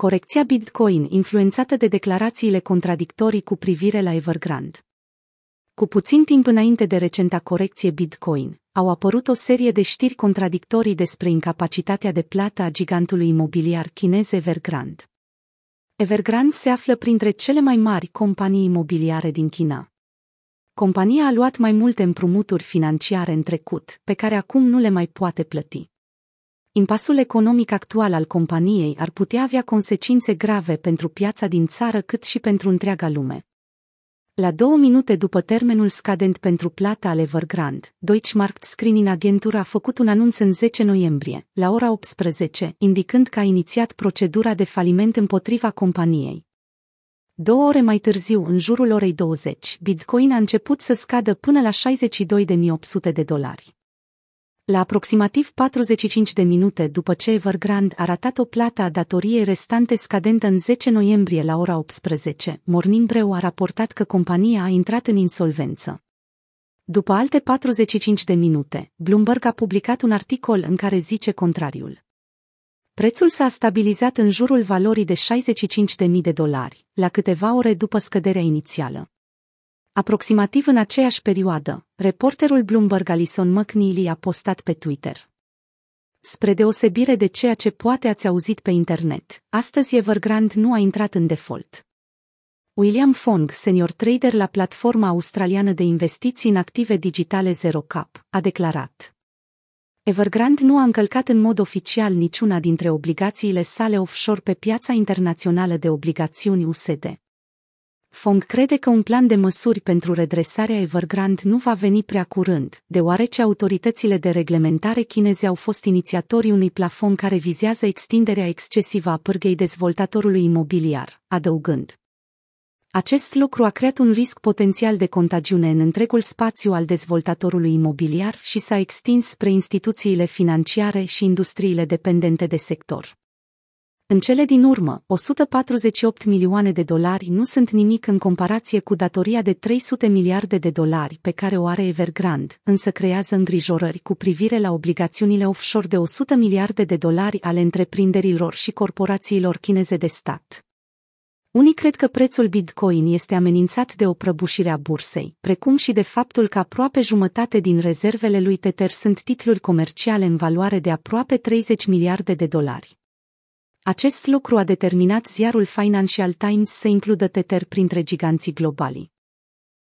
Corecția Bitcoin influențată de declarațiile contradictorii cu privire la Evergrande. Cu puțin timp înainte de recenta corecție Bitcoin, au apărut o serie de știri contradictorii despre incapacitatea de plată a gigantului imobiliar chinez Evergrande. Evergrande se află printre cele mai mari companii imobiliare din China. Compania a luat mai multe împrumuturi financiare în trecut, pe care acum nu le mai poate plăti. Impasul economic actual al companiei ar putea avea consecințe grave pentru piața din țară cât și pentru întreaga lume. La două minute după termenul scadent pentru plata al Evergrande, Deutsche Markt Screening Agentur a făcut un anunț în 10 noiembrie, la ora 18, indicând că a inițiat procedura de faliment împotriva companiei. Două ore mai târziu, în jurul orei 20, Bitcoin a început să scadă până la 62.800 de dolari. La aproximativ 45 de minute după ce Evergrande a ratat o plată a datoriei restante scadentă în 10 noiembrie la ora 18, Morning Breu a raportat că compania a intrat în insolvență. După alte 45 de minute, Bloomberg a publicat un articol în care zice contrariul. Prețul s-a stabilizat în jurul valorii de 65.000 de dolari, la câteva ore după scăderea inițială. Aproximativ în aceeași perioadă, reporterul Bloomberg Alison McNeely a postat pe Twitter. Spre deosebire de ceea ce poate ați auzit pe internet, astăzi Evergrande nu a intrat în default. William Fong, senior trader la platforma australiană de investiții în active digitale ZeroCap, a declarat. Evergrande nu a încălcat în mod oficial niciuna dintre obligațiile sale offshore pe piața internațională de obligațiuni USD. Fong crede că un plan de măsuri pentru redresarea Evergrande nu va veni prea curând, deoarece autoritățile de reglementare chineze au fost inițiatorii unui plafon care vizează extinderea excesivă a pârghei dezvoltatorului imobiliar, adăugând. Acest lucru a creat un risc potențial de contagiune în întregul spațiu al dezvoltatorului imobiliar și s-a extins spre instituțiile financiare și industriile dependente de sector. În cele din urmă, 148 milioane de dolari nu sunt nimic în comparație cu datoria de 300 miliarde de dolari pe care o are Evergrande, însă creează îngrijorări cu privire la obligațiunile offshore de 100 miliarde de dolari ale întreprinderilor și corporațiilor chineze de stat. Unii cred că prețul Bitcoin este amenințat de o prăbușire a bursei, precum și de faptul că aproape jumătate din rezervele lui Tether sunt titluri comerciale în valoare de aproape 30 miliarde de dolari. Acest lucru a determinat ziarul Financial Times să includă Tether printre giganții globali.